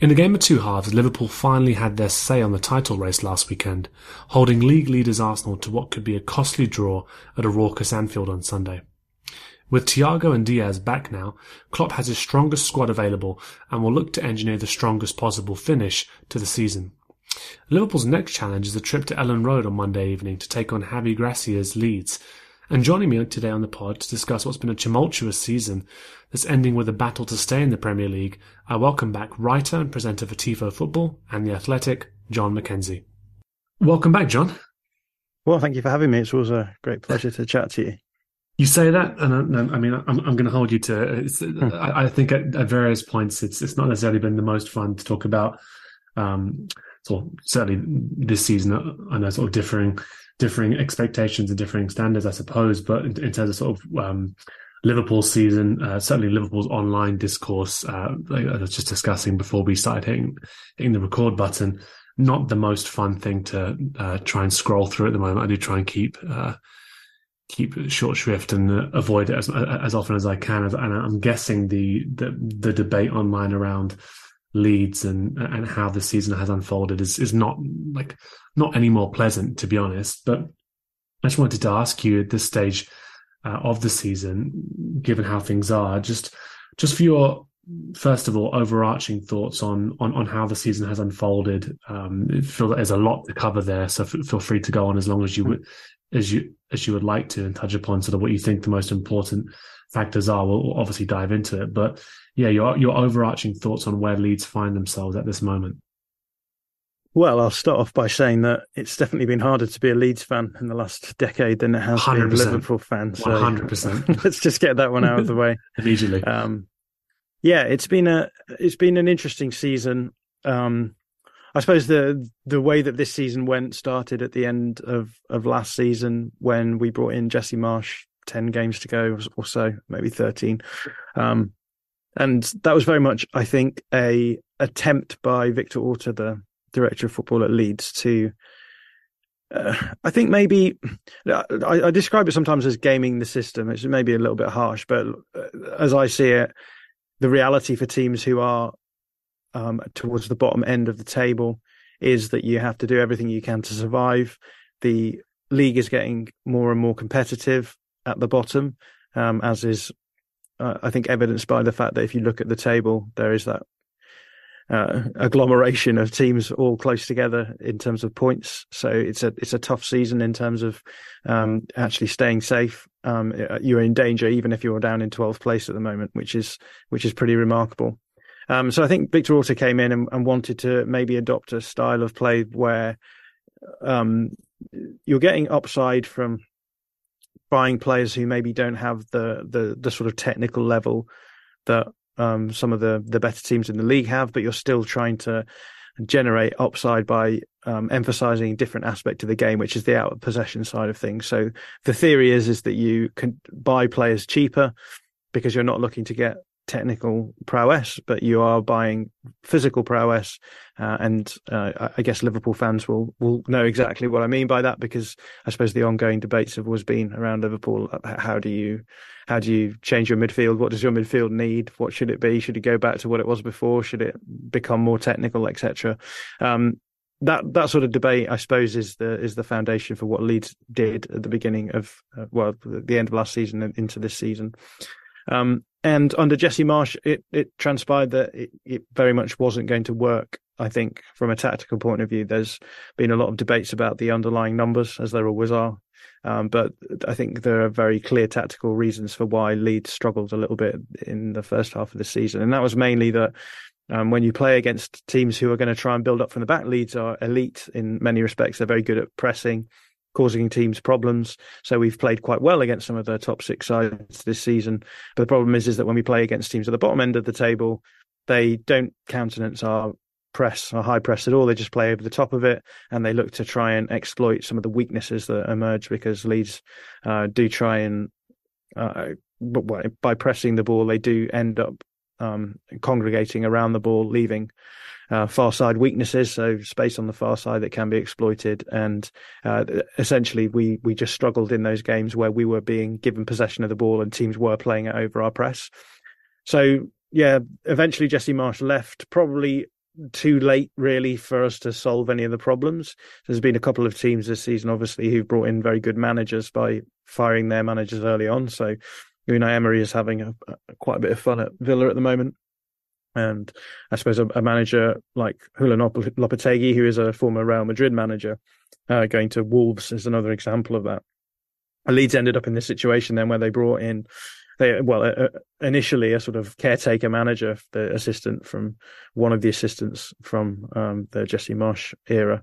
In the game of two halves, Liverpool finally had their say on the title race last weekend, holding league leaders Arsenal to what could be a costly draw at a raucous Anfield on Sunday. With Thiago and Diaz back now, Klopp has his strongest squad available and will look to engineer the strongest possible finish to the season. Liverpool's next challenge is a trip to Elland Road on Monday evening to take on Javi Gracia's Leeds. And joining me today on the pod to discuss what's been a tumultuous season that's ending with a battle to stay in the Premier League, I welcome back writer and presenter for Tifo Football and The Athletic, Jon Mackenzie. Welcome back, Jon. Well, thank you for having me. It's always a great pleasure to chat to you. You say that, and I, I mean, I'm, I'm going to hold you to. Hmm. I, I, think at, at, various points, it's it's not necessarily been the most fun to talk about. Um, so certainly this season, I know sort of differing differing expectations and differing standards, I suppose. But in, in terms of sort of um, Liverpool season, uh, certainly Liverpool's online discourse, uh, like I was just discussing before we started hitting, hitting the record button, not the most fun thing to uh, try and scroll through at the moment. I do try and keep uh, keep short shrift and uh, avoid it as as often as I can. And I'm guessing the the, the debate online around Leeds and and how the season has unfolded is is not like not any more pleasant to be honest. But I just wanted to ask you at this stage uh, of the season, given how things are, just just for your first of all overarching thoughts on on, on how the season has unfolded. Um, feel that there's a lot to cover there, so f- feel free to go on as long as you would as you as you would like to and touch upon sort of what you think the most important factors are. We'll obviously dive into it, but yeah, your your overarching thoughts on where Leeds find themselves at this moment. Well, I'll start off by saying that it's definitely been harder to be a Leeds fan in the last decade than it has 100%. been a Liverpool fan. So 100%. let's just get that one out of the way immediately. Um, yeah, it's been a it's been an interesting season. Um, I suppose the the way that this season went started at the end of of last season when we brought in Jesse Marsch ten games to go or so, maybe thirteen. Um, and that was very much, I think, a attempt by Victor Orta, the director of football at Leeds, to uh, I think maybe I, I, describe it sometimes as gaming the system. It's maybe a little bit harsh, but uh, as I see it, the reality for teams who are um, towards the bottom end of the table is that you have to do everything you can to survive. The league is getting more and more competitive at the bottom, um, as is, uh, I think, evidenced by the fact that if you look at the table, there is that uh, agglomeration of teams all close together in terms of points. So it's a it's a tough season in terms of um, actually staying safe. Um, you're in danger even if you're down in 12th place at the moment, which is which is pretty remarkable. Um, so I think Victor Orta came in and, and, wanted to maybe adopt a style of play where um, you're getting upside from buying players who maybe don't have the the the sort of technical level that um, some of the the better teams in the league have, but you're still trying to generate upside by um, emphasizing different aspect of the game, which is the out of possession side of things. So the theory is is that you can buy players cheaper because you're not looking to get technical prowess, but you are buying physical prowess. Uh, and uh, I guess Liverpool fans will will know exactly what I mean by that because I suppose the ongoing debates have always been around Liverpool. Uh, how do you how do you change your midfield? What does your midfield need? What should it be? Should it go back to what it was before? Should it become more technical, etc. Um, that that sort of debate, I suppose, is the is the foundation for what Leeds did at the beginning of uh, well, the end of last season and into this season. Um, and under Jesse Marsch, it, it transpired that it, it, very much wasn't going to work I think from a tactical point of view, there's been a lot of debates about the underlying numbers, as there always are. Um, but I think there are very clear tactical reasons for why Leeds struggled a little bit in the first half of the season. And that was mainly that um, when you play against teams who are going to try and build up from the back, Leeds are elite in many respects. They're very good at pressing, causing teams problems. So we've played quite well against some of the top six sides this season. But the problem is, is that when we play against teams at the bottom end of the table, they don't countenance our press or high press at all. They just play over the top of it and they look to try and exploit some of the weaknesses that emerge because Leeds uh, do try and, uh, by pressing the ball, they do end up um, congregating around the ball, leaving uh, far side weaknesses, so space on the far side that can be exploited. And uh, essentially, we we just struggled in those games where we were being given possession of the ball and teams were playing it over our press. So yeah, eventually Jesse Marsch left, probably too late really for us to solve any of the problems. There's been a couple of teams this season, obviously, who've brought in very good managers by firing their managers early on. So Unai Emery is having a, a, quite a bit of fun at Villa at the moment. And I suppose a, a manager like Julen Lopetegui, who is a former Real Madrid manager, uh, going to Wolves is another example of that. Leeds ended up in this situation then where they brought in they well initially a sort of caretaker manager, the assistant from one of the assistants from um, the Jesse Marsch era,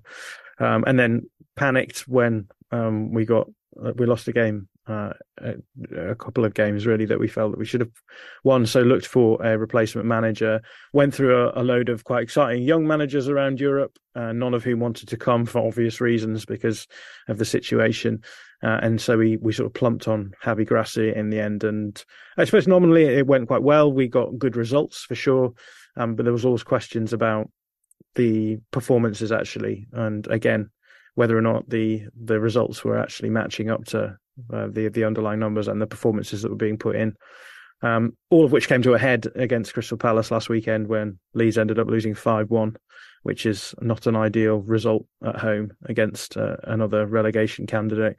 um, and then panicked when um, we got uh, we lost a game. Uh, a, a, couple of games really that we felt that we should have won. So looked for a replacement manager. Went through a, a load of quite exciting young managers around Europe, uh, none of whom wanted to come for obvious reasons because of the situation. Uh, and so we, we sort of plumped on Javi Gracia in the end. And I suppose nominally it went quite well. We got good results for sure. Um, but there was always questions about the performances actually. And again, whether or not the, the results were actually matching up to uh, the, the underlying numbers and the performances that were being put in. Um, all of which came to a head against Crystal Palace last weekend when Leeds ended up losing 5 1 which is not an ideal result at home against uh, another relegation candidate.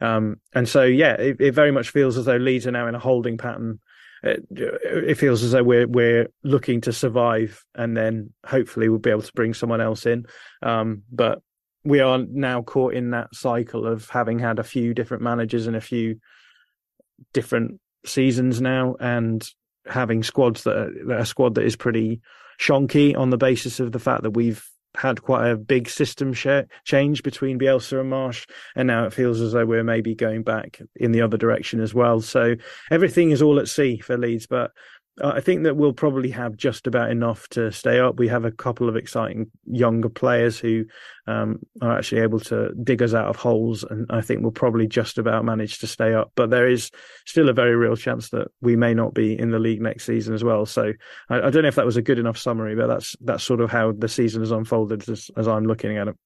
Um, and so, yeah, it, it, very much feels as though Leeds are now in a holding pattern. It, it, feels as though we're we're looking to survive, and then hopefully we'll be able to bring someone else in. Um, but we are now caught in that cycle of having had a few different managers and a few different seasons now, and having squads that are, a squad that is pretty shonky on the basis of the fact that we've had quite a big system share, change between Bielsa and Marsch, and now it feels as though we're maybe going back in the other direction as well. So everything is all at sea for Leeds, but I think that we'll probably have just about enough to stay up. We have a couple of exciting younger players who um, are actually able to dig us out of holes, and I think we'll probably just about manage to stay up. But there is still a very real chance that we may not be in the league next season as well. So I, I don't know if that was a good enough summary, but that's that's sort of how the season has unfolded as, as I'm looking at it.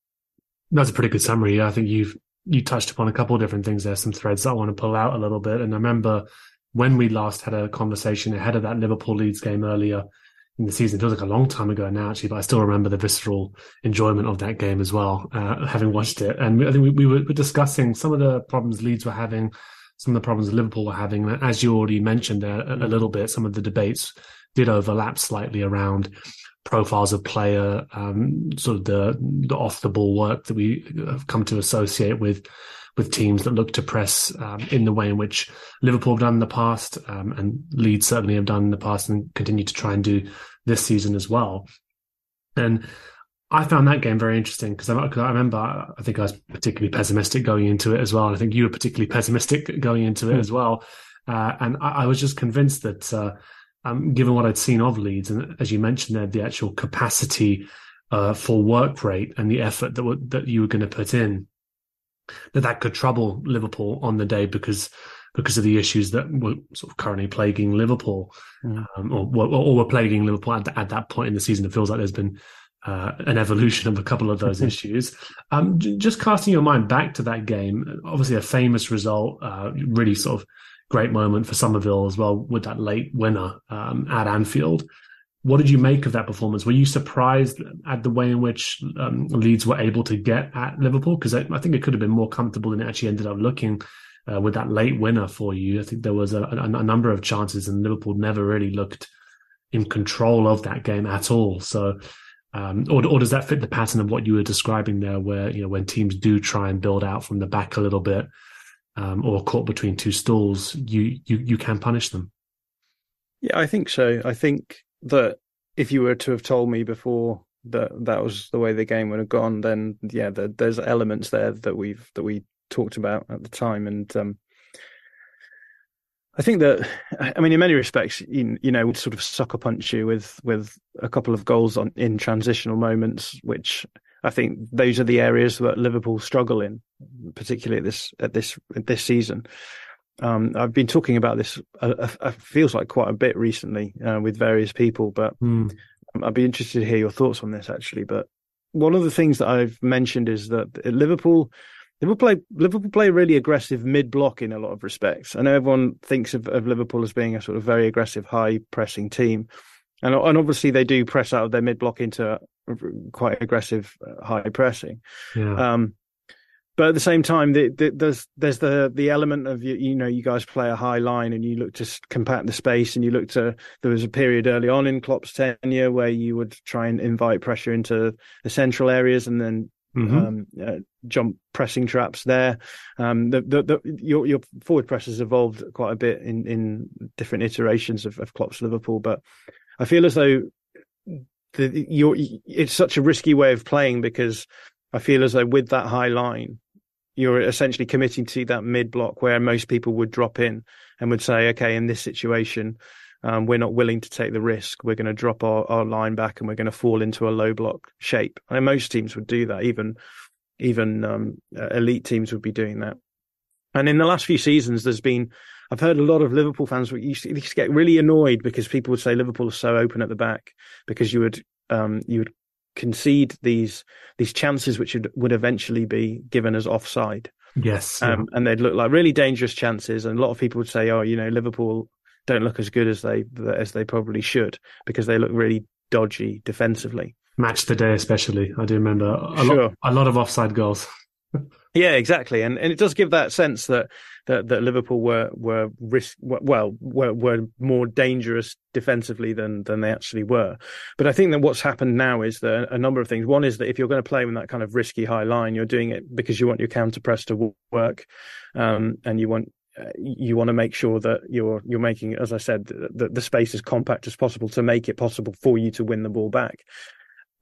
That's a pretty good summary. I think you've you touched upon a couple of different things there, some threads I want to pull out a little bit. And I remember when we last had a conversation ahead of that Liverpool Leeds game earlier in the season. It feels like a long time ago now, actually, but I still remember the visceral enjoyment of that game as well, uh, having watched it. And I think we, we were discussing some of the problems Leeds were having, some of the problems Liverpool were having. As you already mentioned a, a mm. little bit, some of the debates did overlap slightly around profiles of player, um, sort of the, the off the ball work that we have come to associate with with teams that look to press um, in the way in which Liverpool have done in the past, um, and Leeds certainly have done in the past, and continue to try and do this season as well. And I found that game very interesting because I, I, remember I think I was particularly pessimistic going into it as well. And I think you were particularly pessimistic going into it mm. as well. Uh, and I, I, was just convinced that, uh, um, given what I'd seen of Leeds, and as you mentioned there, the actual capacity uh, for work rate and the effort that w- that you were going to put in, that that could trouble Liverpool on the day because because of the issues that were sort of currently plaguing Liverpool, mm. um, or, or, were plaguing Liverpool at, at, that point in the season. It feels like there's been uh, an evolution of a couple of those issues. Um, j- just casting your mind back to that game, obviously a famous result, uh, really sort of great moment for Summerville as well with that late winner um, at Anfield. What did you make of that performance? Were you surprised at the way in which um, Leeds were able to get at Liverpool? Because I, I, think it could have been more comfortable than it actually ended up looking uh, with that late winner for you. I think there was a, a, a, number of chances, and Liverpool never really looked in control of that game at all. So, Um, or, or does that fit the pattern of what you were describing there, where you know when teams do try and build out from the back a little bit, um, or caught between two stools, you you you can punish them? Yeah, I think so. I think that if you were to have told me before that that was the way the game would have gone, then yeah, the, there's elements there that we've that we talked about at the time, and um, I think that I mean, in many respects, you, you know, sort of sucker punch you with with a couple of goals on in transitional moments, which I think those are the areas that Liverpool struggle in, particularly at this at this at this season. Um, I've been talking about this. Uh, uh, feels like quite a bit recently uh, with various people, but mm. I'd be interested to hear your thoughts on this actually. But one of the things that I've mentioned is that Liverpool, Liverpool play Liverpool play really aggressive mid block in a lot of respects. I know everyone thinks of, of Liverpool as being a sort of very aggressive, high pressing team, and and obviously they do press out of their mid block into quite aggressive, uh, high pressing. Yeah. Um, but at the same time, the, the, there's there's the the element of you, you know you guys play a high line and you look to compact the space and you look to there was a period early on in Klopp's tenure where you would try and invite pressure into the central areas and then mm-hmm. um, uh, jump pressing traps there. Um, the, the, the, your your forward press has evolved quite a bit in in different iterations of, of Klopp's Liverpool, but I feel as though the, you're, it's such a risky way of playing because I feel as though with that high line you're essentially committing to that mid block where most people would drop in and would say, okay, in this situation, um, we're not willing to take the risk. We're going to drop our, our line back and we're going to fall into a low block shape. And most teams would do that. Even even um, elite teams would be doing that. And in the last few seasons, there's been I've heard a lot of Liverpool fans used to, used to get really annoyed because people would say Liverpool is so open at the back because you would um, you would concede these these chances which would, would eventually be given as offside. Yes, um, and they'd look like really dangerous chances. And a lot of people would say, "Oh, you know, Liverpool don't look as good as they as they probably should because they look really dodgy defensively." Match the day, especially. I do remember a, sure. lot, a lot of offside goals. yeah, exactly, and and it does give that sense that that, that Liverpool were were risk well were were more dangerous defensively than than they actually were. But I think that what's happened now is that a number of things. One is that if you're going to play with that kind of risky high line, you're doing it because you want your counter press to work, um, and you want uh, you want to make sure that you're you're making, as I said, that the space as compact as possible to make it possible for you to win the ball back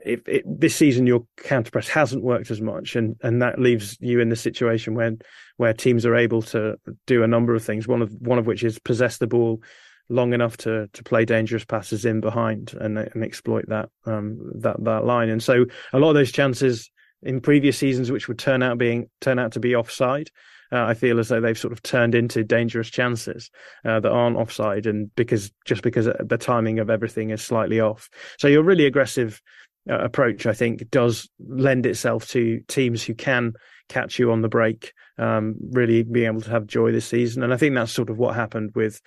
it, this season your counter press hasn't worked as much, and and that leaves you in the situation where where teams are able to do a number of things. One of one of which is possess the ball long enough to to play dangerous passes in behind and and exploit that um that that line. And so a lot of those chances in previous seasons, which would turn out being turn out to be offside. Uh, I feel as though they've sort of turned into dangerous chances uh, that aren't offside, and because just because the timing of everything is slightly off. So you're really aggressive approach, I think, does lend itself to teams who can catch you on the break, um, really being able to have joy this season. And I think that's sort of what happened with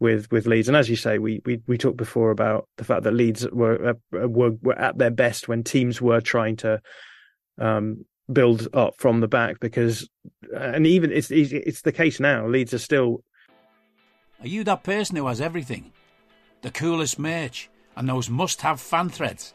with with Leeds. And as you say, we we we talked before about the fact that Leeds were uh, were were at their best when teams were trying to um, build up from the back because, and even it's it's the case now. Leeds are still. Are you that person who has everything, the coolest merch, and those must-have fan threads?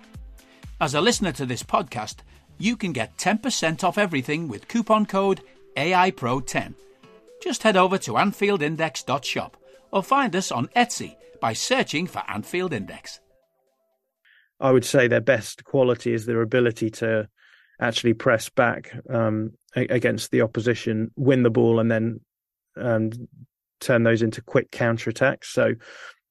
As a listener to this podcast, you can get 10% off everything with coupon code AIPRO10. Just head over to AnfieldIndex.shop or find us on Etsy by searching for Anfield Index. I would say their best quality is their ability to actually press back um, against the opposition, win the ball, and then um, turn those into quick counter attacks. So,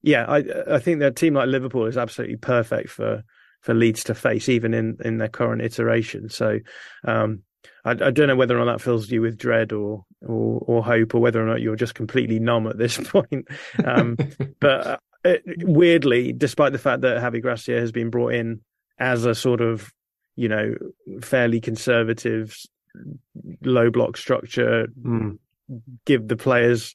yeah, I I think that team like Liverpool is absolutely perfect for for Leeds to face, even in in their current iteration. So. Um, I, I, don't know whether or not that fills you with dread or, or, or hope, or whether or not you're just completely numb at this point. Um, but uh, it, weirdly, despite the fact that Javi Gracia has been brought in as a sort of you know fairly conservative low block structure, Mm. give the players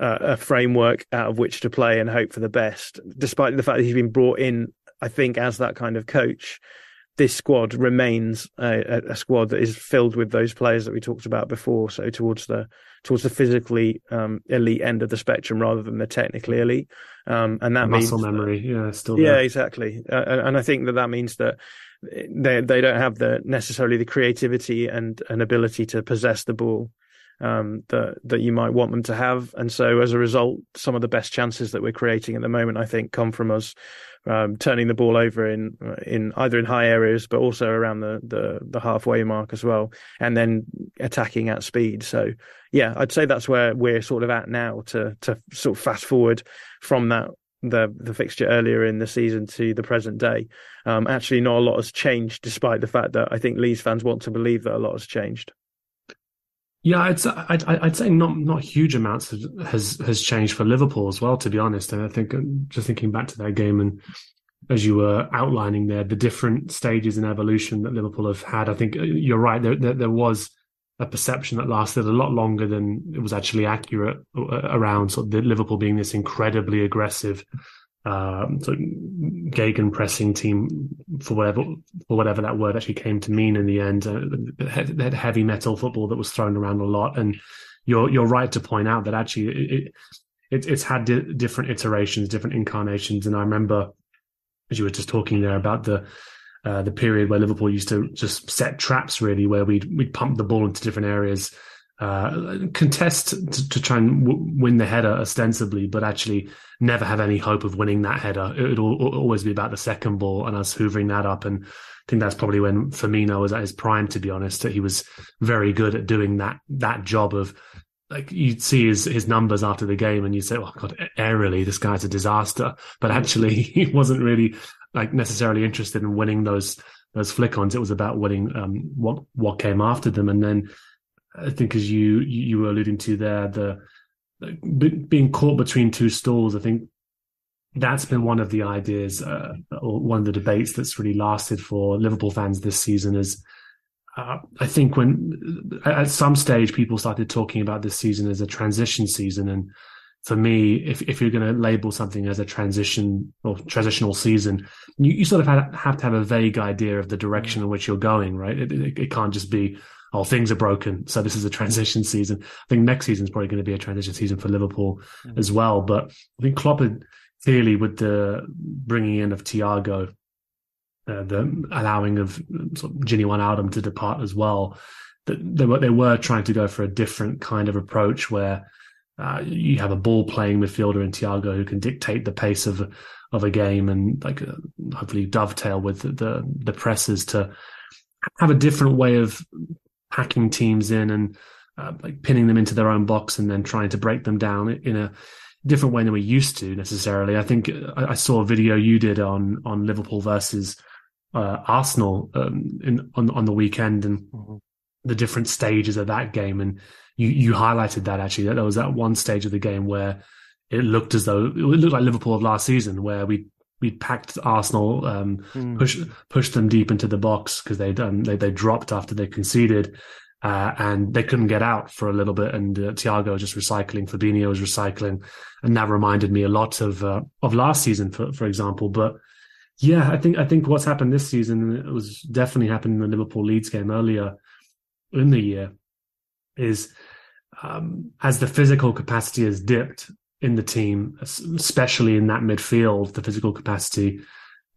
uh, a framework out of which to play and hope for the best. Despite the fact that he's been brought in, I think, as that kind of coach, this squad remains a, a squad that is filled with those players that we talked about before. So towards the towards the physically um, elite end of the spectrum rather than the technically elite, um, and that muscle means memory, yeah, still yeah, exactly. Uh, and, and I think that that means that they they don't have the necessarily the creativity and an ability to possess the ball um, that that you might want them to have. And so as a result, some of the best chances that we're creating at the moment, I think, come from us um, turning the ball over in in either in high areas, but also around the, the the halfway mark as well, and then attacking at speed. So yeah, I'd say that's where we're sort of at now to to sort of fast forward from that the the fixture earlier in the season to the present day. Um, actually, not a lot has changed, despite the fact that I think Leeds fans want to believe that a lot has changed. Yeah, I'd, I'd I'd say not not huge amounts has has changed for Liverpool as well. To be honest, and I think um, just thinking back to that game and as you were outlining there, the different stages in evolution that Liverpool have had. I think uh, you're right. There there, there was a perception that lasted a lot longer than it was actually accurate uh, around sort of the Liverpool being this incredibly aggressive um, sort of gegen pressing team for whatever for whatever that word actually came to mean in the end. Uh, that heavy metal football that was thrown around a lot, and you're you're right to point out that actually it, it it's had di- different iterations, different incarnations. And I remember as you were just talking there about the uh, the period where Liverpool used to just set traps, really, where we'd we'd pump the ball into different areas uh, contest to, to try and w- win the header ostensibly, but actually never have any hope of winning that header. It would always be about the second ball and us hoovering that up. And I think that's probably when Firmino was at his prime, to be honest. That he was very good at doing that that job of like you'd see his his numbers after the game and you'd say, "Oh God, aerially this guy's a disaster." But actually, he wasn't really like necessarily interested in winning those those flick-ons. It was about winning um, what what came after them, and then I think as you you were alluding to there, the being caught between two stools. I think that's been one of the ideas uh, or one of the debates that's really lasted for Liverpool fans this season. Is uh, I think when at some stage people started talking about this season as a transition season, and for me, if if you're going to label something as a transition or transitional season, you, you sort of have, have to have a vague idea of the direction in which you're going, right? It, it, it can't just be oh, things are broken. So this is a transition season. I think next season is probably going to be a transition season for Liverpool mm-hmm. as well. But I think Klopp had clearly with the bringing in of Thiago, uh, the allowing of sort of Gini Wijnaldum to depart as well, that they were they were trying to go for a different kind of approach where uh, you have a ball playing midfielder in Thiago who can dictate the pace of of a game and like uh, hopefully dovetail with the, the the presses to have a different way of packing teams in and uh, like pinning them into their own box and then trying to break them down in a different way than we used to necessarily. I think uh, I, I saw a video you did on on Liverpool versus uh, Arsenal um, in on on the weekend and mm-hmm. the different stages of that game, and you you highlighted that actually that there was that one stage of the game where it looked as though it looked like Liverpool of last season where we we packed Arsenal, um, mm. pushed pushed them deep into the box because they um, they they dropped after they conceded, uh, and they couldn't get out for a little bit. And uh, Thiago was just recycling, Fabinho was recycling, and that reminded me a lot of uh, of last season, for for example. But yeah, I think I think what's happened this season it was definitely happened in the Liverpool Leeds game earlier in the year, is um, as the physical capacity has dipped in the team, especially in that midfield, the physical capacity.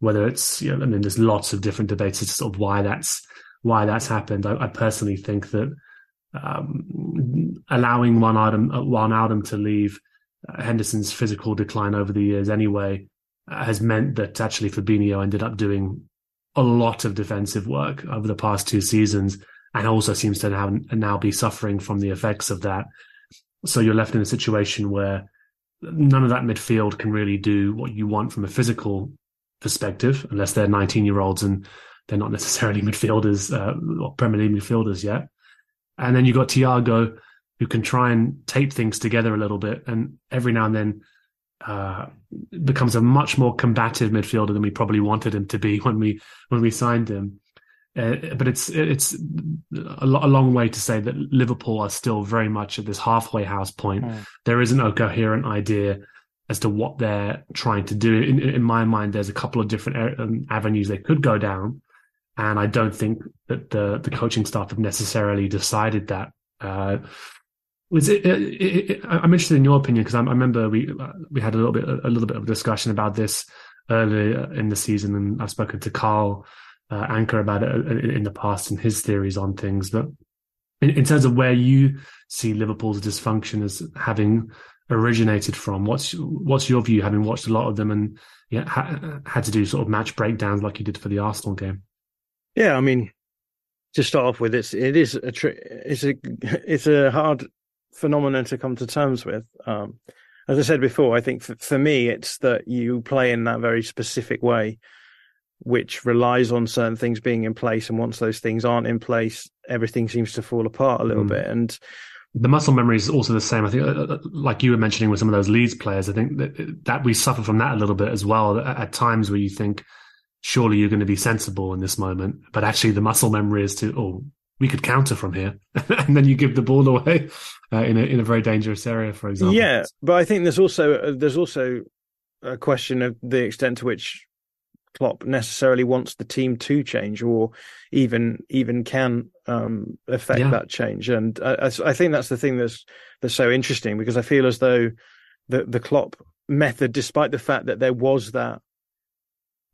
Whether it's, you know, I mean, there's lots of different debates as to sort of why that's why that's happened. I, I personally think that um, allowing Wijnaldum, uh, Wijnaldum to leave uh, Henderson's physical decline over the years anyway uh, has meant that actually Fabinho ended up doing a lot of defensive work over the past two seasons and also seems to now, now be suffering from the effects of that. So you're left in a situation where none of that midfield can really do what you want from a physical perspective, unless they're 19 year olds and they're not necessarily midfielders, uh, or Premier League midfielders yet. And then you've got Thiago, who can try and tape things together a little bit, and every now and then uh, becomes a much more combative midfielder than we probably wanted him to be when we when we signed him. Uh, but it's it's a, lo- a, long way to say that Liverpool are still very much at this halfway house point. Mm. There isn't a coherent idea as to what they're trying to do. In, in my mind, there's a couple of different um, avenues they could go down, and I don't think that the the coaching staff have necessarily decided that. Uh, was it, it, it, I'm interested in your opinion because I, I, remember we uh, we had a little bit a little bit of discussion about this earlier in the season, and I've spoken to Carl uh, Anka about it uh, in the past and his theories on things. But in, in, terms of where you see Liverpool's dysfunction as having originated from, what's what's your view, having watched a lot of them and yeah, ha- had to do sort of match breakdowns like you did for the Arsenal game? Yeah, I mean, to start off with, it's it is a tri- it's a it's a hard phenomenon to come to terms with. Um, as I said before, I think for, for me, it's that you play in that very specific way which relies on certain things being in place. And once those things aren't in place, everything seems to fall apart a little mm. bit. And the muscle memory is also the same. I think, uh, uh, like you were mentioning with some of those Leeds players, I think that, that we suffer from that a little bit as well. At, at times where you think, surely you're going to be sensible in this moment, but actually the muscle memory is to, oh, we could counter from here, and then you give the ball away uh, in a in a very dangerous area, for example. Yeah, but I think there's also uh, there's also a question of the extent to which Klopp necessarily wants the team to change or even even can um, affect yeah. that change. And I, I, think that's the thing that's that's so interesting because I feel as though the the Klopp method, despite the fact that there was that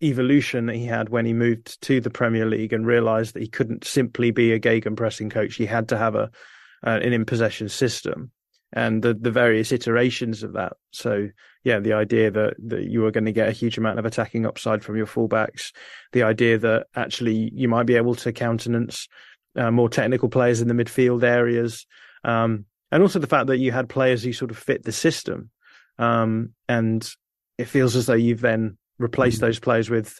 evolution that he had when he moved to the Premier League and realised that he couldn't simply be a gegenpressing coach, he had to have a uh, an in possession system and the, the various iterations of that. So yeah, the idea that, that you are going to get a huge amount of attacking upside from your fullbacks, the idea that actually you might be able to countenance uh, more technical players in the midfield areas, um, and also the fact that you had players who sort of fit the system. Um, and it feels as though you've then replaced mm those players with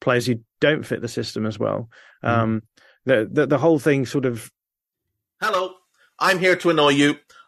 players who don't fit the system as well. mm Um, the, the the whole thing sort of. Hello, I'm here to annoy you.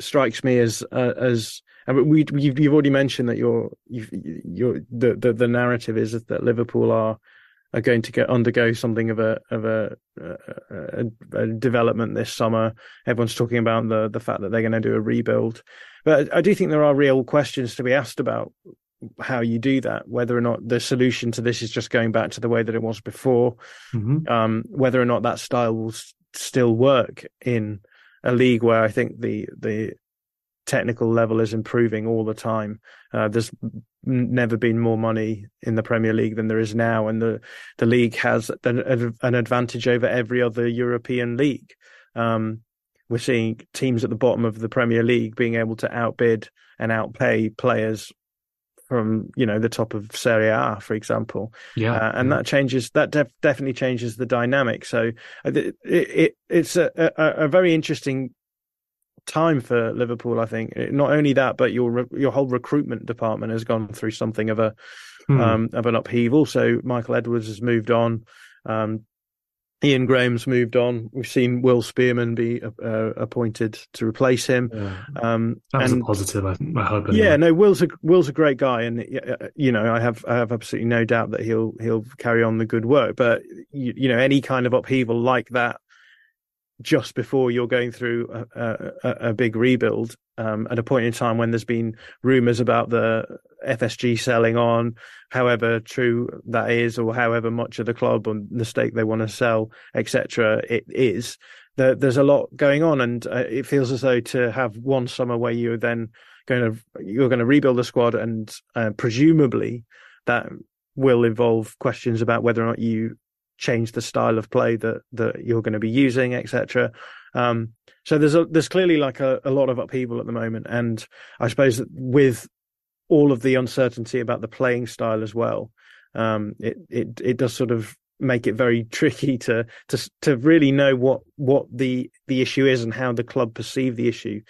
strikes me as uh, as I mean, we you've, you've already mentioned that your your the, the the narrative is that Liverpool are are going to get undergo something of a of a, a, a, development this summer. Everyone's talking about the the fact that they're going to do a rebuild, but I do think there are real questions to be asked about how you do that. Whether or not the solution to this is just going back to the way that it was before, mm-hmm. um, whether or not that style will still work in a league where I think the the technical level is improving all the time. Uh, there's never been more money in the Premier League than there is now, and the the league has an, an advantage over every other European league. Um, we're seeing teams at the bottom of the Premier League being able to outbid and outpay players from you know the top of Serie A, for example. Yeah, uh, and yeah. that changes that def- definitely changes the dynamic. So uh, it, it it's a, a, a, very interesting time for Liverpool. I think not only that, but your your whole recruitment department has gone through something of a hmm. um, of an upheaval. So Michael Edwards has moved on. Um, Ian Graham's moved on. We've seen Will Spearman be uh, appointed to replace him. Yeah. Um, that was and, a positive. I, I hope. Anyway. Yeah, no, Will's a Will's a great guy, and uh, you know, I have I have absolutely no doubt that he'll he'll carry on the good work. But you, you know, any kind of upheaval like that just before you're going through a, a, a big rebuild um, at a point in time when there's been rumours about the FSG selling on, however true that is, or however much of the club and the stake they want to sell, etc. It is. There, there's a lot going on, and uh, it feels as though to have one summer where you're then going to you're going to rebuild the squad, and uh, presumably that will involve questions about whether or not you change the style of play that that you're going to be using, etc. Um, so there's a, there's clearly like a, a lot of upheaval at the moment, and I suppose that with all of the uncertainty about the playing style as well, um, it it it does sort of make it very tricky to to to really know what what the the issue is and how the club perceive the issue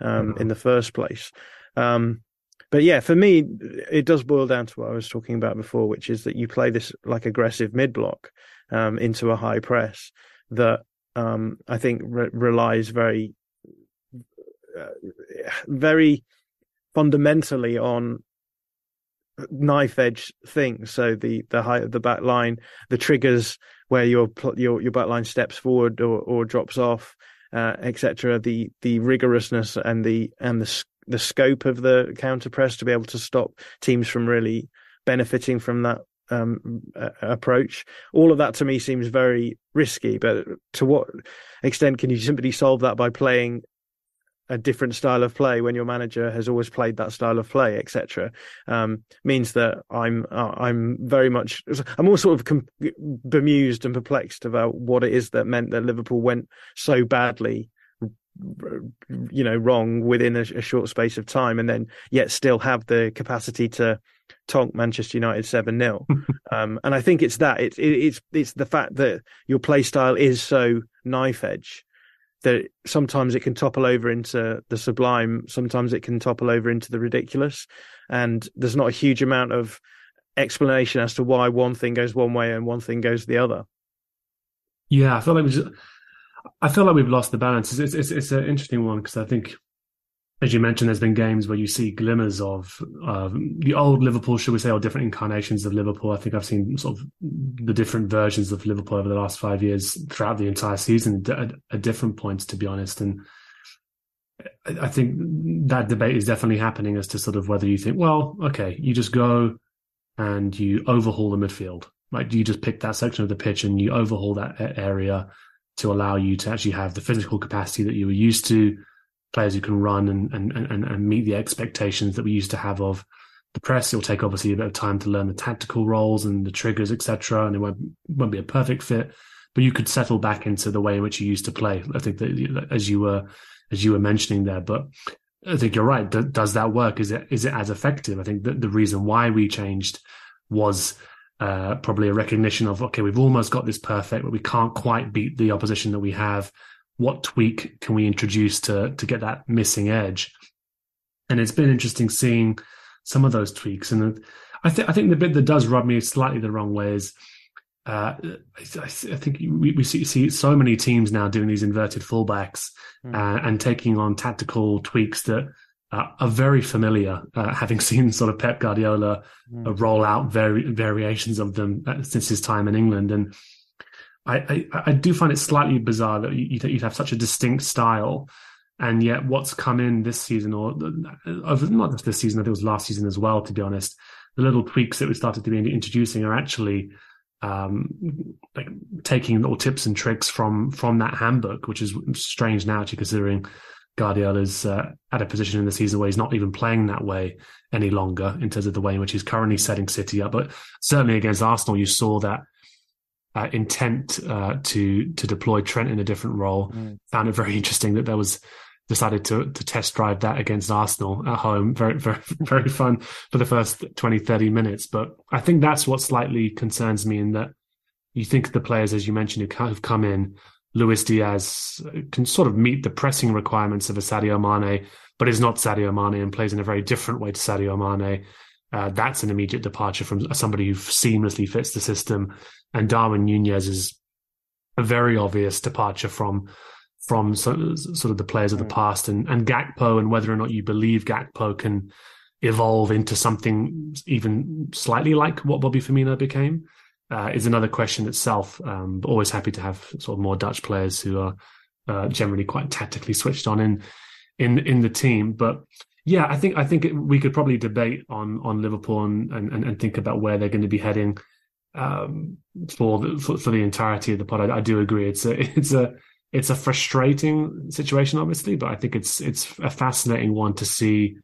um, mm-hmm. in the first place. Um, but yeah, for me, it does boil down to what I was talking about before, which is that you play this like aggressive mid block um, into a high press that um, I think re- relies very, uh, very fundamentally on knife edge things. So the the height of the back line, the triggers where your your your back line steps forward or, or drops off, uh, etc. The the rigorousness and the and the the scope of the counter press to be able to stop teams from really benefiting from that um, approach. All of that to me seems very risky. But to what extent can you simply solve that by playing a different style of play when your manager has always played that style of play, etc. Um, means that I'm uh, I'm very much I'm all sort of com- bemused and perplexed about what it is that meant that Liverpool went so badly you know wrong within a, a, short space of time and then yet still have the capacity to tonk Manchester United 7 0 um, and I think it's that it's it, it's it's the fact that your play style is so knife edge that sometimes it can topple over into the sublime sometimes it can topple over into the ridiculous. And there's not a huge amount of explanation as to why one thing goes one way and one thing goes the other. Yeah I feel like we just I feel like we've lost the balance. It's it's, it's an interesting one because I think, as you mentioned, there's been games where you see glimmers of the old Liverpool, should we say, or different incarnations of Liverpool. I think I've seen sort of the different versions of Liverpool over the last five years throughout the entire season at, at different points, to be honest. And I think that debate is definitely happening as to sort of whether you think, well, okay, you just go and you overhaul the midfield. Like you just pick that section of the pitch and you overhaul that area to allow you to actually have the physical capacity that you were used to, players who can run and and and, and meet the expectations that we used to have of the press. It'll take obviously a bit of time to learn the tactical roles and the triggers, etc. And it won't won't be a perfect fit, but you could settle back into the way in which you used to play. I think that as you were as you were mentioning there, but I think you're right. Does that work? Is it is it as effective? I think that the reason why we changed was uh, probably a recognition of okay, we've almost got this perfect, but we can't quite beat the opposition that we have. What tweak can we introduce to to get that missing edge? And it's been interesting seeing some of those tweaks. And I think I think the bit that does rub me slightly the wrong way is. Uh, I, I, think we, we see, see, so many teams now doing these inverted fullbacks mm. uh, and taking on tactical tweaks that uh, are very familiar, uh, having seen sort of Pep Guardiola mm. roll out vari- variations of them uh, since his time in England. And I, I, I do find it slightly bizarre that you, you'd have such a distinct style. And yet, what's come in this season, or over not just this season, I think it was last season as well, to be honest, the little tweaks that we started to be introducing are actually um, like taking little tips and tricks from from that handbook, which is strange now, actually, considering Guardiola's uh, at a position in the season where he's not even playing that way any longer in terms of the way in which he's currently setting City up. But certainly against Arsenal, you saw that uh, intent uh, to to deploy Trent in a different role. Mm. Found it very interesting that there was decided to to test drive that against Arsenal at home. Very very very fun for the first 20 30 minutes. But I think that's what slightly concerns me in that you think the players, as you mentioned, who have come in Luis Diaz can sort of meet the pressing requirements of a Sadio Mane, but is not Sadio Mane and plays in a very different way to Sadio Mane. Uh, that's an immediate departure from somebody who seamlessly fits the system. And Darwin Nunez is a very obvious departure from from so, sort of the players of the mm. past. And, and Gakpo, and whether or not you believe Gakpo can evolve into something even slightly like what Bobby Firmino became uh, is another question itself. Um, but always happy to have sort of more Dutch players who are uh, generally quite tactically switched on in in in the team. But yeah, I think I think we could probably debate on on Liverpool and and, and think about where they're going to be heading um, for, the, for for the entirety of the pod. I, I do agree. It's a it's a it's a frustrating situation, obviously, but I think it's it's a fascinating one to see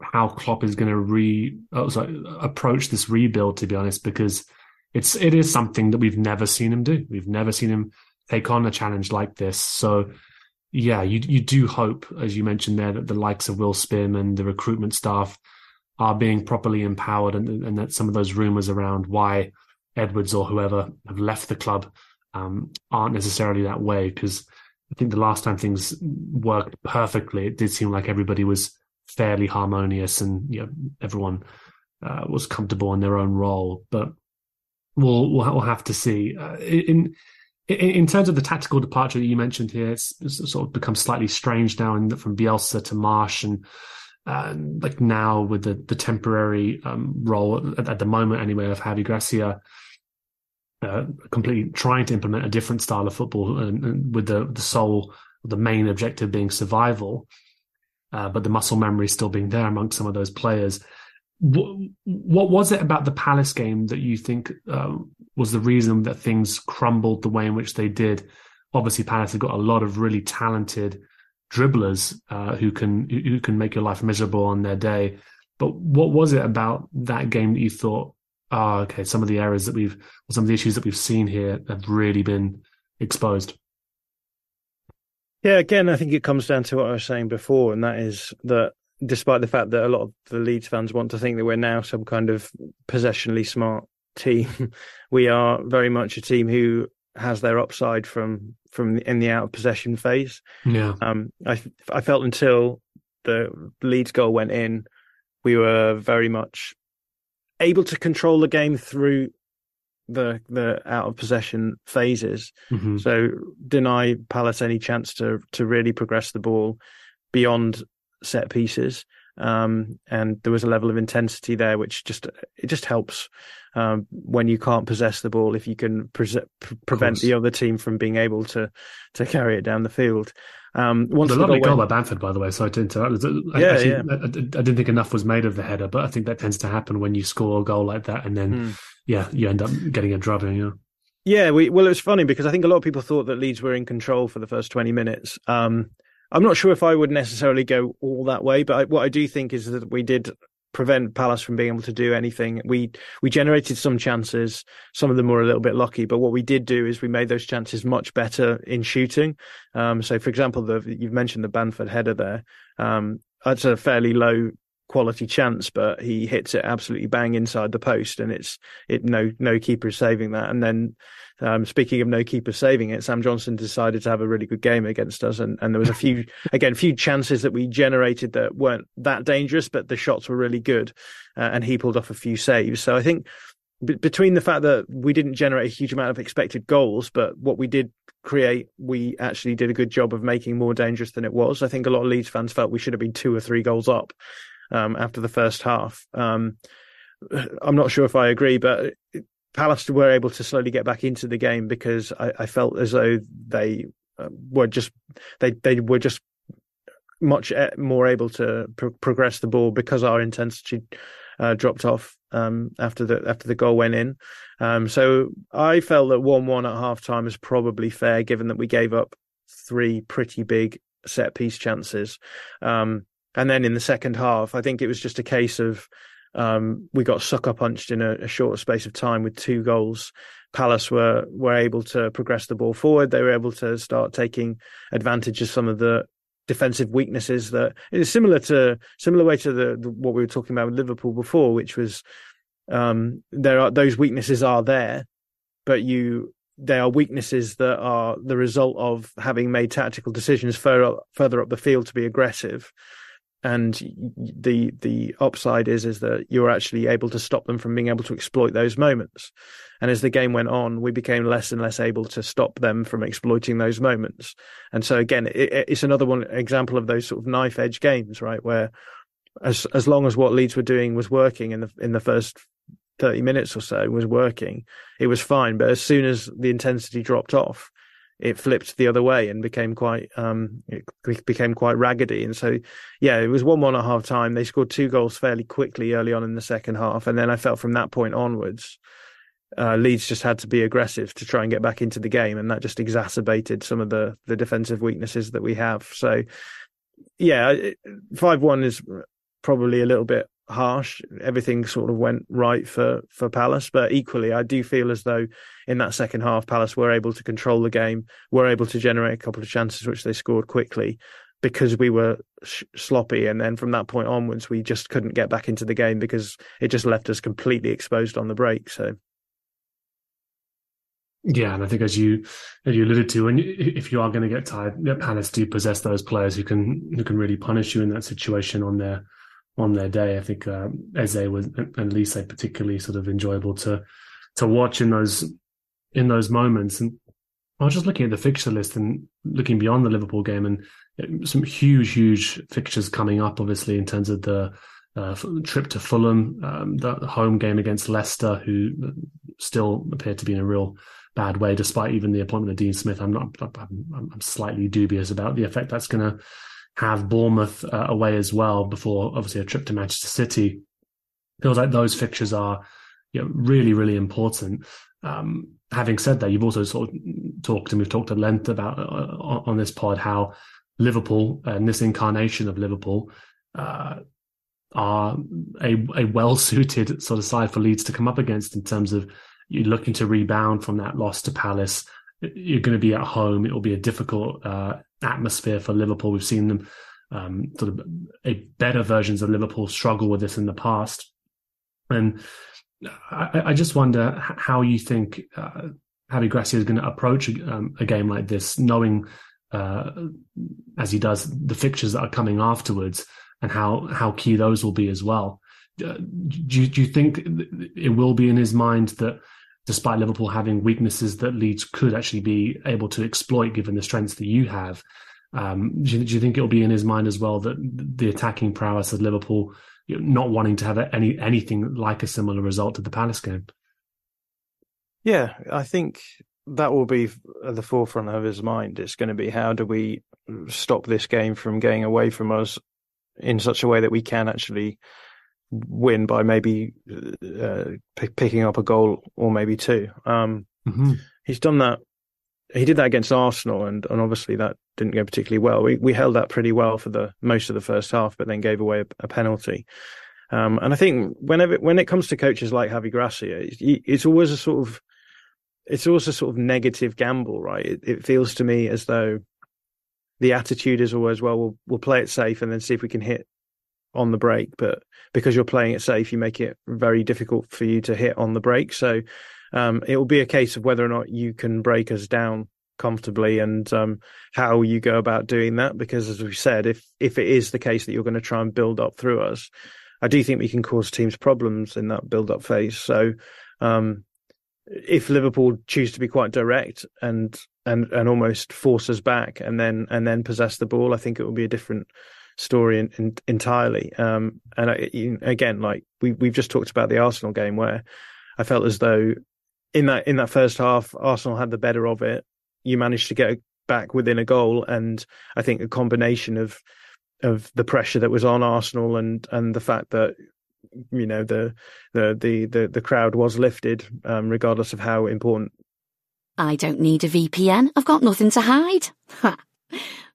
how Klopp is going to re oh, sorry, approach this rebuild. To be honest, because it's it is something that we've never seen him do. We've never seen him take on a challenge like this. So yeah, you you do hope, as you mentioned there, that the likes of Will Spearman and the recruitment staff are being properly empowered, and, and that some of those rumours around why Edwards or whoever have left the club um, aren't necessarily that way. Because I think the last time things worked perfectly, it did seem like everybody was fairly harmonious and you know, everyone uh, was comfortable in their own role. But we'll we'll, have to see. Uh, in in terms of the tactical departure that you mentioned here, it's, it's sort of become slightly strange now, from Bielsa to Marsch, and uh, like now with the the temporary um, role at, at, the moment anyway of Javi Gracia, uh, completely trying to implement a different style of football, and, and with the the sole the main objective being survival, uh, but the muscle memory still being there amongst some of those players. What, was it about the Palace game that you think um, was the reason that things crumbled the way in which they did? Obviously, Palace have got a lot of really talented dribblers uh, who can who can make your life miserable on their day. But what was it about that game that you thought, oh, okay, some of the errors that we've, or some of the issues that we've seen here have really been exposed? Yeah, again, I think it comes down to what I was saying before, and that is that despite the fact that a lot of the Leeds fans want to think that we're now some kind of possessionally smart team, we are very much a team who has their upside from from in the out of possession phase. Yeah. Um, I I felt until the Leeds goal went in, we were very much able to control the game through the the out of possession phases. Mm-hmm. So deny Palace any chance to to really progress the ball beyond set pieces. Um, and there was a level of intensity there, which just it just helps um, when you can't possess the ball. If you can pre- prevent the other team from being able to to carry it down the field. Um, once the, the lovely goal, went... by Bamford, by the way. Sorry to interrupt. I, yeah, actually, yeah. I, I, didn't think enough was made of the header, but I think that tends to happen when you score a goal like that, and then mm. yeah, you end up getting a drubbing. Yeah. Yeah, we, well, it was funny because I think a lot of people thought that Leeds were in control for the first 20 minutes. Um, I'm not sure if I would necessarily go all that way, but I, what I do think is that we did prevent Palace from being able to do anything. We we generated some chances. Some of them were a little bit lucky, but what we did do is we made those chances much better in shooting. Um, so, for example, the you've mentioned the Bamford header there. Um, that's a fairly low quality chance, but he hits it absolutely bang inside the post, and it's it no no keeper is saving that. And then um, speaking of no keeper saving it, Sam Johnstone decided to have a really good game against us, and, and there was a few again few chances that we generated that weren't that dangerous, but the shots were really good, uh, and he pulled off a few saves. So I think b- between the fact that we didn't generate a huge amount of expected goals, but what we did create, we actually did a good job of making more dangerous than it was. I think a lot of Leeds fans felt we should have been two or three goals up um, after the first half. Um, I'm not sure if I agree, but Palace were able to slowly get back into the game because I, I felt as though they uh, were just they they were just much eh, more able to pro- progress the ball because our intensity uh, dropped off um, after the after the goal went in. Um, so I felt that one one at half time is probably fair, given that we gave up three pretty big set piece chances. Um, and then in the second half, I think it was just a case of um, we got sucker punched in a, a short space of time with two goals. Palace were were able to progress the ball forward. They were able to start taking advantage of some of the defensive weaknesses that is similar to similar way to the, the, what we were talking about with Liverpool before, which was um, there are those weaknesses are there, but you they are weaknesses that are the result of having made tactical decisions further further up the field to be aggressive and the the upside is is that you're actually able to stop them from being able to exploit those moments. And as the game went on we became less and less able to stop them from exploiting those moments. And so again it, it's another one example of those sort of knife edge games right? Where as as long as what Leeds were doing was working in the in the first 30 minutes or so was working it was fine. But as soon as the intensity dropped off it flipped the other way and became quite um, it became quite raggedy. And so, yeah, it was one one at half time. They scored two goals fairly quickly early on in the second half, and then I felt from that point onwards, uh, Leeds just had to be aggressive to try and get back into the game, and that just exacerbated some of the the defensive weaknesses that we have. So, yeah, five one is probably a little bit harsh. Everything sort of went right for for Palace, but equally, I do feel as though in that second half, Palace were able to control the game, were able to generate a couple of chances which they scored quickly because we were sh- sloppy, and then from that point onwards, we just couldn't get back into the game because it just left us completely exposed on the break. So. Yeah, and I think as you as you alluded to, and if you are going to get tired, Palace do possess those players who can who can really punish you in that situation on their on their day. I think uh, Eze was and Olise particularly sort of enjoyable to to watch in those in those moments. And I was just looking at the fixture list and looking beyond the Liverpool game, and some huge, huge fixtures coming up. Obviously, in terms of the uh, trip to Fulham, um, the home game against Leicester, who still appear to be in a real bad way, despite even the appointment of Dean Smith. I'm not. I'm, I'm slightly dubious about the effect that's going to have Bournemouth uh, away as well before obviously a trip to Manchester City. Feels like those fixtures are you know, really, really important. Um, having said that, you've also sort of talked and we've talked at length about uh, on this pod how Liverpool and this incarnation of Liverpool uh, are a, a well suited sort of side for Leeds to come up against in terms of you're looking to rebound from that loss to Palace. You're going to be at home. It will be a difficult uh, atmosphere for Liverpool. We've seen them um, sort of a better versions of Liverpool struggle with this in the past, and I, I just wonder how you think uh, Javi Gracia is going to approach a, um, a, game like this, knowing uh, as he does the fixtures that are coming afterwards and how how key those will be as well. Uh, do, do you think it will be in his mind that despite Liverpool having weaknesses that Leeds could actually be able to exploit given the strengths that you have. Um, do, you, do, you, think it'll be in his mind as well that the attacking prowess of Liverpool not wanting to have any anything like a similar result to the Palace game? Yeah, I think that will be at the forefront of his mind. It's going to be how do we stop this game from getting away from us in such a way that we can actually win by maybe uh, p- picking up a goal or maybe two. Um, mm-hmm. He's done that. He did that against Arsenal, and, and obviously that didn't go particularly well. We we held that pretty well for the most of the first half, but then gave away a, a penalty. Um, and I think whenever when it comes to coaches like Javi Gracia, it's, it's always a sort of it's always a sort of negative gamble, right? It, it feels to me as though the attitude is always well, we'll we'll play it safe and then see if we can hit on the break, but because you're playing it safe, you make it very difficult for you to hit on the break. So um, it will be a case of whether or not you can break us down comfortably and um, how you go about doing that. Because as we said, if if it is the case that you're going to try and build up through us, I do think we can cause teams problems in that build up phase. So um, if Liverpool choose to be quite direct and and and almost force us back and then and then possess the ball, I think it will be a different story in, in, entirely. Um, and I, again, like we we've just talked about the Arsenal game where I felt as though in that in that first half, Arsenal had the better of it. You managed to get back within a goal, and I think a combination of of the pressure that was on Arsenal and and the fact that you know the the the the, the crowd was lifted, um, regardless of how important. I don't need a VPN. I've got nothing to hide.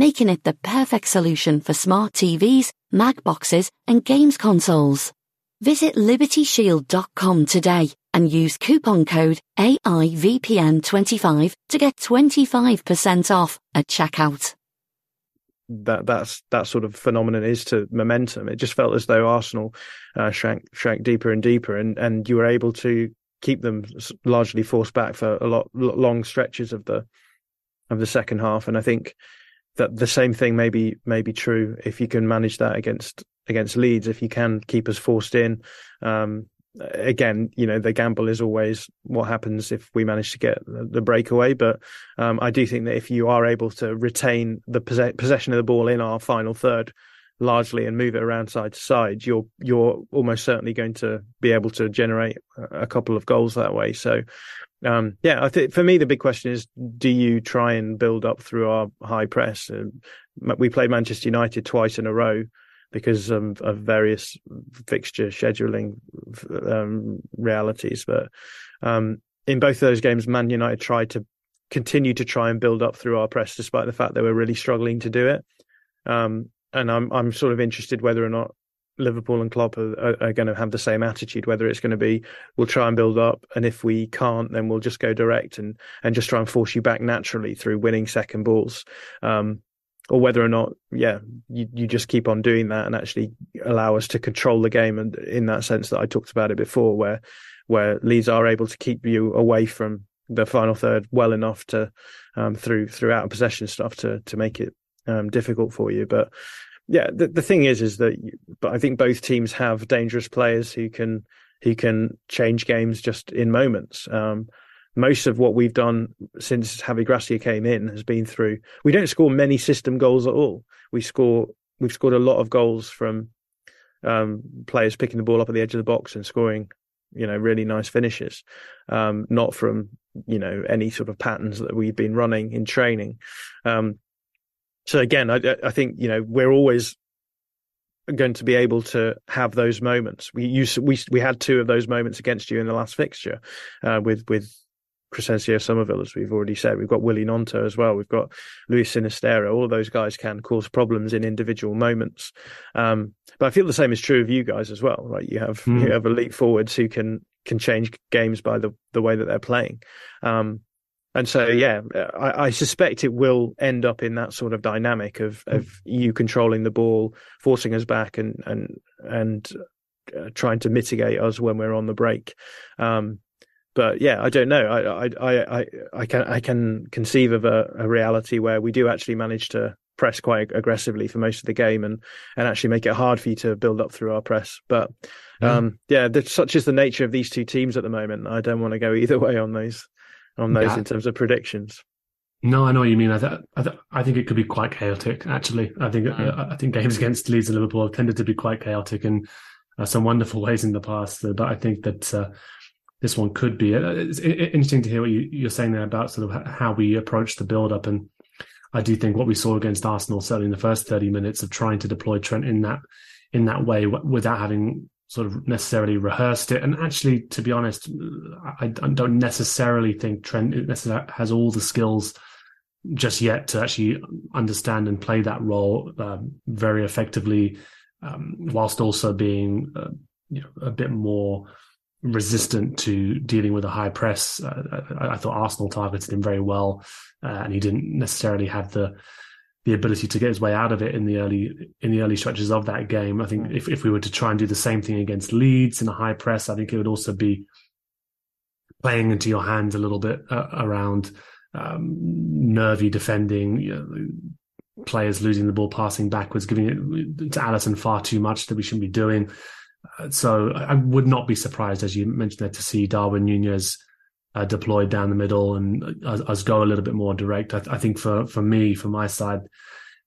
making it the perfect solution for smart TVs, Mac boxes, and games consoles. Visit libertyshield.com today and use coupon code AIVPN25 to get 25% off at checkout. That that's that sort of phenomenon is to momentum. It just felt as though Arsenal uh, shrank shrank deeper and deeper, and and you were able to keep them largely forced back for a lot long stretches of the of the second half. And I think that the same thing may be may be true if you can manage that against against Leeds. If you can keep us forced in, um, again, you know, the gamble is always what happens if we manage to get the breakaway. But um, I do think that if you are able to retain the possess- possession of the ball in our final third largely and move it around side to side, you're you're almost certainly going to be able to generate a couple of goals that way. So. Um, yeah, I think for me the big question is: Do you try and build up through our high press? We played Manchester United twice in a row because of, of various fixture scheduling um, realities. But um, in both of those games, Man United tried to continue to try and build up through our press, despite the fact they were really struggling to do it. Um, and I'm I'm sort of interested whether or not Liverpool and Klopp are, are, are, going to have the same attitude. Whether it's going to be we'll try and build up, and if we can't, then we'll just go direct and and just try and force you back naturally through winning second balls. Um, or whether or not, yeah, you, you just keep on doing that and actually allow us to control the game. And in that sense that I talked about it before, where where Leeds are able to keep you away from the final third well enough to um, through through out of possession stuff to to make it um, difficult for you. But yeah, the the thing is, is that but I think both teams have dangerous players who can who can change games just in moments. Um, most of what we've done since Javi Gracia came in has been through. We don't score many system goals at all. We score. We've scored a lot of goals from um, players picking the ball up at the edge of the box and scoring, you know, really nice finishes. Um, not from you know any sort of patterns that we've been running in training. Um, so again, I, I think you know we're always going to be able to have those moments. We used we we had two of those moments against you in the last fixture uh, with with Crysencio Summerville, as we've already said. We've got Willy Gnonto as well. We've got Luis Sinisterra. All of those guys can cause problems in individual moments. Um, but I feel the same is true of you guys as well, right? You have mm. you have elite forwards who can can change games by the the way that they're playing. Um, and so, yeah, I, I, suspect it will end up in that sort of dynamic of of you controlling the ball, forcing us back, and and and uh, trying to mitigate us when we're on the break. Um, but yeah, I don't know. I I I I can I can conceive of a, a reality where we do actually manage to press quite aggressively for most of the game and and actually make it hard for you to build up through our press. But um, yeah, such is the nature of these two teams at the moment. I don't want to go either way on those on those yeah. in terms of predictions. No, I know what you mean. I, th- I, th- I think it could be quite chaotic. Actually, I think uh, I think games against Leeds and Liverpool have tended to be quite chaotic in uh, some wonderful ways in the past. Uh, but I think that uh, this one could be. Uh, it's interesting to hear what you, are saying there about sort of how we approach the build up. And I do think what we saw against Arsenal, certainly in the first 30 minutes of trying to deploy Trent in that, in that way without having sort of necessarily rehearsed it. And actually, to be honest, I, don't necessarily think Trent has all the skills just yet to actually understand and play that role uh, very effectively, um, whilst also being uh, you know, a bit more resistant to dealing with a high press. Uh, I, I, thought Arsenal targeted him very well, uh, and he didn't necessarily have the the ability to get his way out of it in the early in the early stretches of that game. I think mm. if if we were to try and do the same thing against Leeds in a high press, I think it would also be playing into your hands a little bit uh, around um, nervy defending. You know, players losing the ball, passing backwards, giving it to Alisson far too much that we shouldn't be doing. Uh, so I would not be surprised, as you mentioned there, to see Darwin Nunez uh, deployed down the middle and uh, us go a little bit more direct. I, I, think for for me, for my side,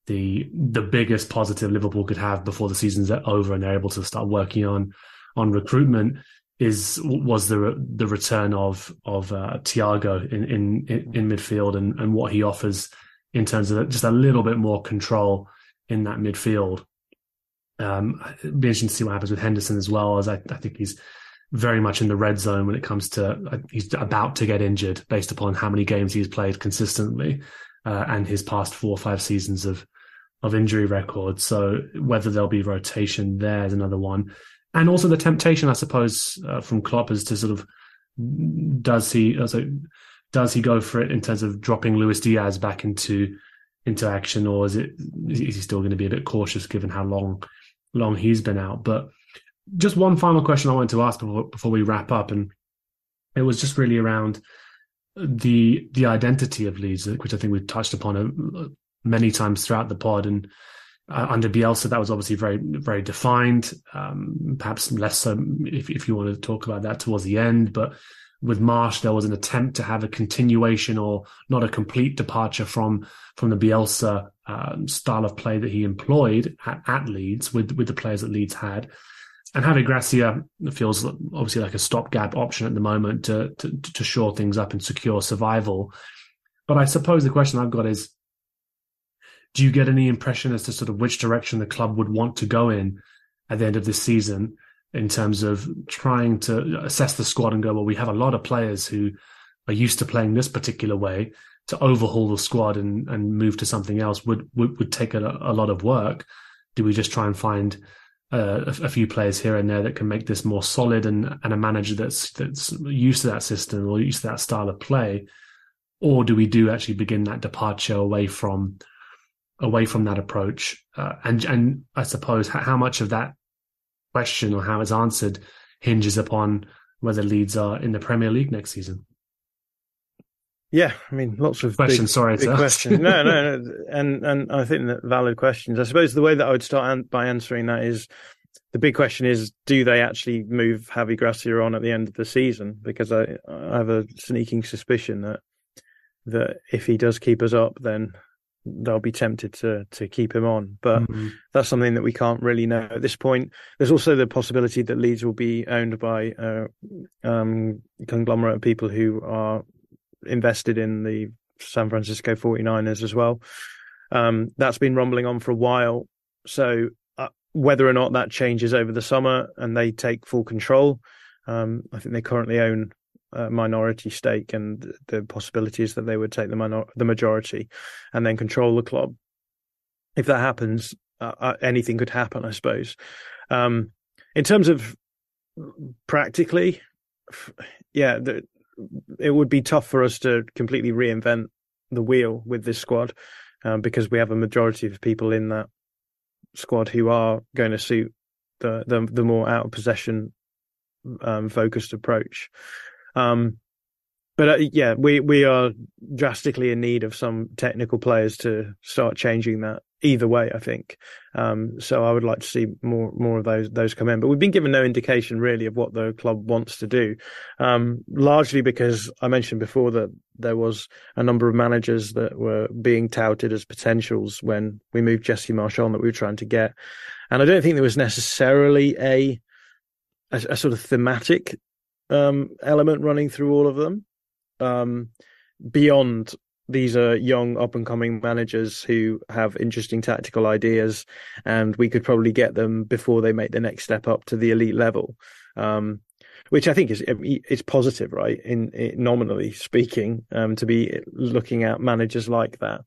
the the biggest positive Liverpool could have before the season's over and they're able to start working on on recruitment is was the the return of of uh, Thiago in, in in midfield and and what he offers in terms of just a little bit more control in that midfield. Um, it'd be interesting to see what happens with Henderson as well, as I, I think he's very much in the red zone when it comes to uh, he's about to get injured based upon how many games he's played consistently. uh, and his past four or five seasons of of injury record. So whether there'll be rotation there is another one, and also the temptation, I suppose, uh, from Klopp is to sort of does he also does he go for it in terms of dropping Luis Diaz back into into action, or is it is he still going to be a bit cautious given how long long he's been out? But just one final question I wanted to ask before, we wrap up, and it was just really around the the identity of Leeds, which I think we've touched upon uh, many times throughout the pod. And uh, under Bielsa, that was obviously very very defined. Um, perhaps less so if if you want to talk about that towards the end, but with Marsch, there was an attempt to have a continuation or not a complete departure from from the Bielsa um, style of play that he employed at, at Leeds with with the players that Leeds had. And Javi Gracia feels obviously like a stopgap option at the moment to, to, to shore things up and secure survival. But I suppose the question I've got is, do you get any impression as to sort of which direction the club would want to go in at the end of this season in terms of trying to assess the squad and go, well, we have a lot of players who are used to playing this particular way. To overhaul the squad and, and move to something else would would, would take a, a lot of work. Do we just try and find uh, a, a, few players here and there that can make this more solid and, and a manager that's that's used to that system or used to that style of play, or do we do actually begin that departure away from away from that approach? Uh, and and I suppose how, how much of that question or how it's answered hinges upon whether Leeds are in the Premier League next season. Yeah, I mean, lots of questions. Big, sorry, big questions. no, no, no, and and I think that valid questions. I suppose the way that I would start an- by answering that is the big question is: Do they actually move Javi Gracia on at the end of the season? Because I, I have a sneaking suspicion that that if he does keep us up, then they'll be tempted to to keep him on. But mm-hmm. that's something that we can't really know at this point. There's also the possibility that Leeds will be owned by a uh, um, conglomerate of people who are invested in the San Francisco 49ers as well. Um, that's been rumbling on for a while. So uh, whether or not that changes over the summer and they take full control, um, I think they currently own a minority stake, and the possibility is that they would take the minor- the majority and then control the club. If that happens, uh, uh anything could happen, I suppose. Um, in terms of practically, yeah, the, it would be tough for us to completely reinvent the wheel with this squad um, because we have a majority of people in that squad who are going to suit the the, the more out of possession um, focused approach. Um, but uh, yeah, we we are drastically in need of some technical players to start changing that either way, I think. Um, so I would like to see more more of those those come in. But we've been given no indication really of what the club wants to do, um, largely because I mentioned before that there was a number of managers that were being touted as potentials when we moved Jesse Marsch on that we were trying to get, and I don't think there was necessarily a a, a sort of thematic um, element running through all of them. Um, beyond these are young up and coming managers who have interesting tactical ideas and we could probably get them before they make the next step up to the elite level. Um, which i think is it's positive right? In, in nominally speaking um, to be looking at managers like that.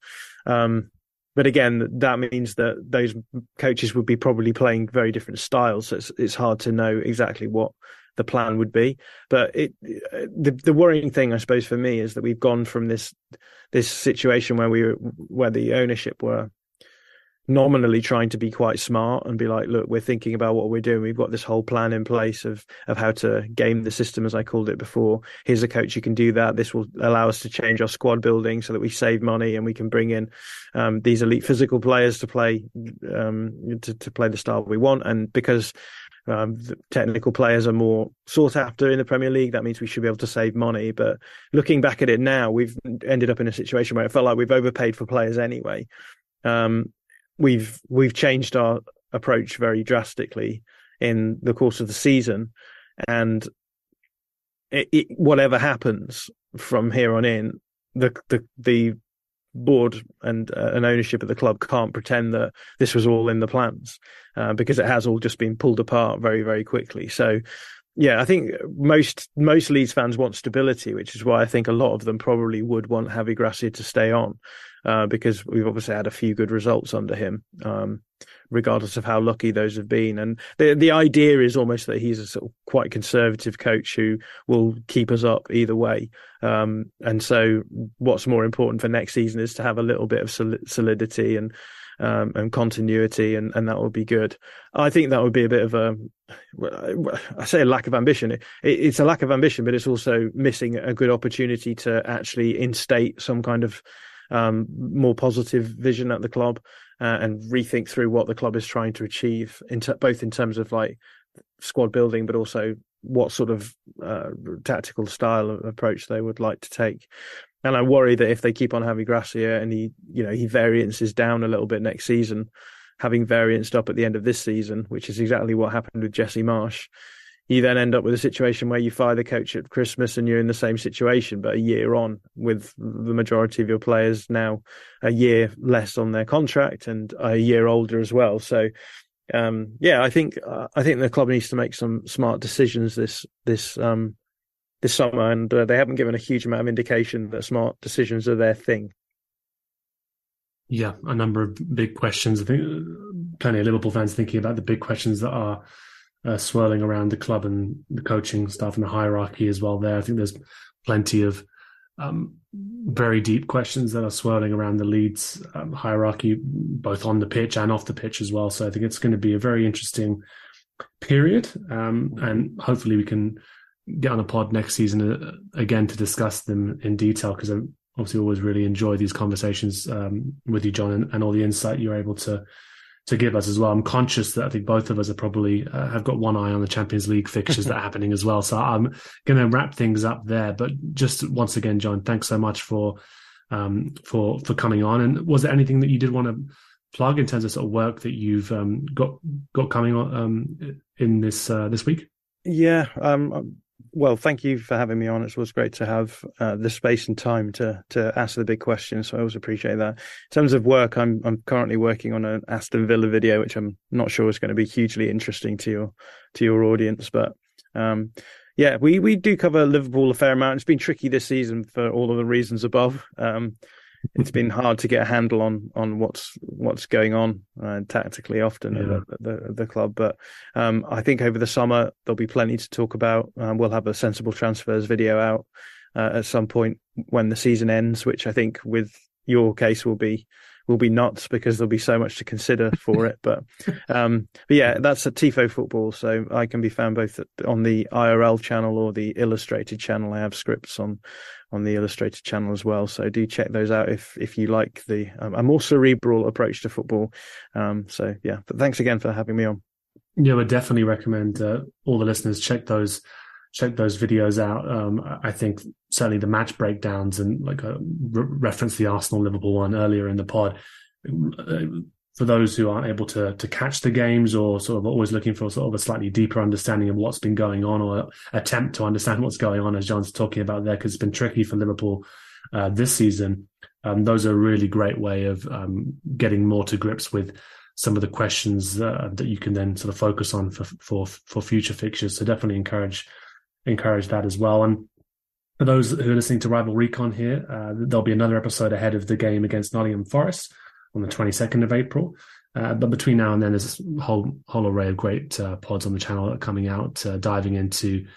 Um, but again that means that those coaches would be probably playing very different styles so it's, it's hard to know exactly what the plan would be. But it, the the worrying thing, I suppose, for me is that we've gone from this this situation where we were, where the ownership were nominally trying to be quite smart and be like, look, we're thinking about what we're doing. We've got this whole plan in place of of how to game the system, as I called it before. Here's a coach who can do that. This will allow us to change our squad building so that we save money and we can bring in um, these elite physical players to play um, to, to play the style we want. And because um, technical players are more sought after in the Premier League. That means we should be able to save money. But looking back at it now, we've ended up in a situation where it felt like we've overpaid for players anyway. Um, we've we've changed our approach very drastically in the course of the season, and it, it, whatever happens from here on in, the the the board and uh, an ownership of the club can't pretend that this was all in the plans uh, because it has all just been pulled apart very very quickly. So yeah, I think most most Leeds fans want stability, which is why I think a lot of them probably would want Javi Gracia to stay on, uh, because we've obviously had a few good results under him, um, regardless of how lucky those have been. And the the idea is almost that he's a sort of quite conservative coach who will keep us up either way. Um, and so, what's more important for next season is to have a little bit of solidity and um, and continuity, and, and that would be good. I think that would be a bit of a, I say a lack of ambition. It, it's a lack of ambition, but it's also missing a good opportunity to actually instate some kind of um, more positive vision at the club uh, and rethink through what the club is trying to achieve, in ter- both in terms of like squad building, but also what sort of uh, tactical style of approach they would like to take. And I worry that if they keep on having Gracia and he, you know, he variances down a little bit next season, having varianced up at the end of this season, which is exactly what happened with Jesse Marsch, you then end up with a situation where you fire the coach at Christmas and you're in the same situation, but a year on with the majority of your players now a year less on their contract and a year older as well. So, um, yeah, I think uh, I think the club needs to make some smart decisions this this um, this summer, and uh, they haven't given a huge amount of indication that smart decisions are their thing. Yeah, a number of big questions. I think plenty of Liverpool fans thinking about the big questions that are uh, swirling around the club and the coaching staff and the hierarchy as well. There, I think there's plenty of um, very deep questions that are swirling around the Leeds um, hierarchy, both on the pitch and off the pitch as well. So I think it's going to be a very interesting period, um, and hopefully we can get on a pod next season uh, again to discuss them in detail because I obviously always really enjoy these conversations um, with you, Jon, and, and, all the insight you're able to to give us as well. I'm conscious that I think both of us are probably uh, have got one eye on the Champions League fixtures that are happening as well. So I'm going to wrap things up there. But just once again, Jon, thanks so much for um, for for coming on. And was there anything that you did want to plug in terms of sort of work that you've um, got got coming on um, in this uh, this week? Yeah, um, well, thank you for having me on. It was great to have uh, the space and time to to ask the big questions. So I always appreciate that. In terms of work, I'm I'm currently working on an Aston Villa video, which I'm not sure is going to be hugely interesting to your to your audience, but um, yeah, we we do cover Liverpool a fair amount. It's been tricky this season for all of the reasons above. Um, it's been hard to get a handle on on what's what's going on uh, tactically often yeah. at the, the, the club. But um, I think over the summer there'll be plenty to talk about. Um, we'll have a sensible transfers video out uh, at some point when the season ends, which I think with your case will be will be nuts because there'll be so much to consider for it. But um, but yeah, that's a Tifo football. So I can be found both on the IRL channel or the illustrated channel. I have scripts on on the illustrated channel as well. So do check those out if if you like the um, a more cerebral approach to football. Um, so yeah, but thanks again for having me on. Yeah, would definitely recommend uh, all the listeners check those check those videos out. Um, I think certainly the match breakdowns and like uh, re- reference the Arsenal Liverpool one earlier in the pod. For those who aren't able to to catch the games or sort of always looking for sort of a slightly deeper understanding of what's been going on or attempt to understand what's going on, as Jon's talking about there, because it's been tricky for Liverpool uh, this season. Um, those are a really great way of um, getting more to grips with some of the questions uh, that you can then sort of focus on for for for future fixtures. So definitely encourage encourage that as well. And for those who are listening to Rival Recon here, uh, there'll be another episode ahead of the game against Nottingham Forest on the 22nd of April. Uh, but between now and then, there's a whole whole array of great uh, pods on the channel that are coming out, uh, diving into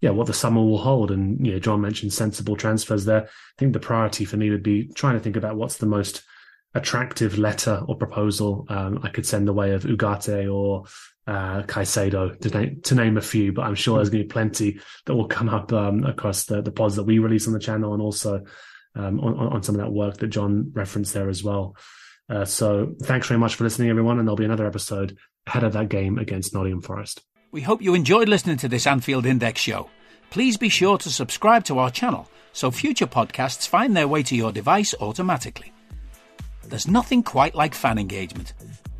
yeah what the summer will hold. And you know, Jon mentioned sensible transfers there. I think the priority for me would be trying to think about what's the most attractive letter or proposal um, I could send the way of Ugarte or uh, Caicedo to name, to name a few. But I'm sure there's going to be plenty that will come up um, across the, the pods that we release on the channel and also um, on, on some of that work that Jon referenced there as well. Uh, so thanks very much for listening, everyone, and there'll be another episode ahead of that game against Nottingham Forest. We hope you enjoyed listening to this Anfield Index show. Please be sure to subscribe to our channel so future podcasts find their way to your device automatically. There's nothing quite like fan engagement,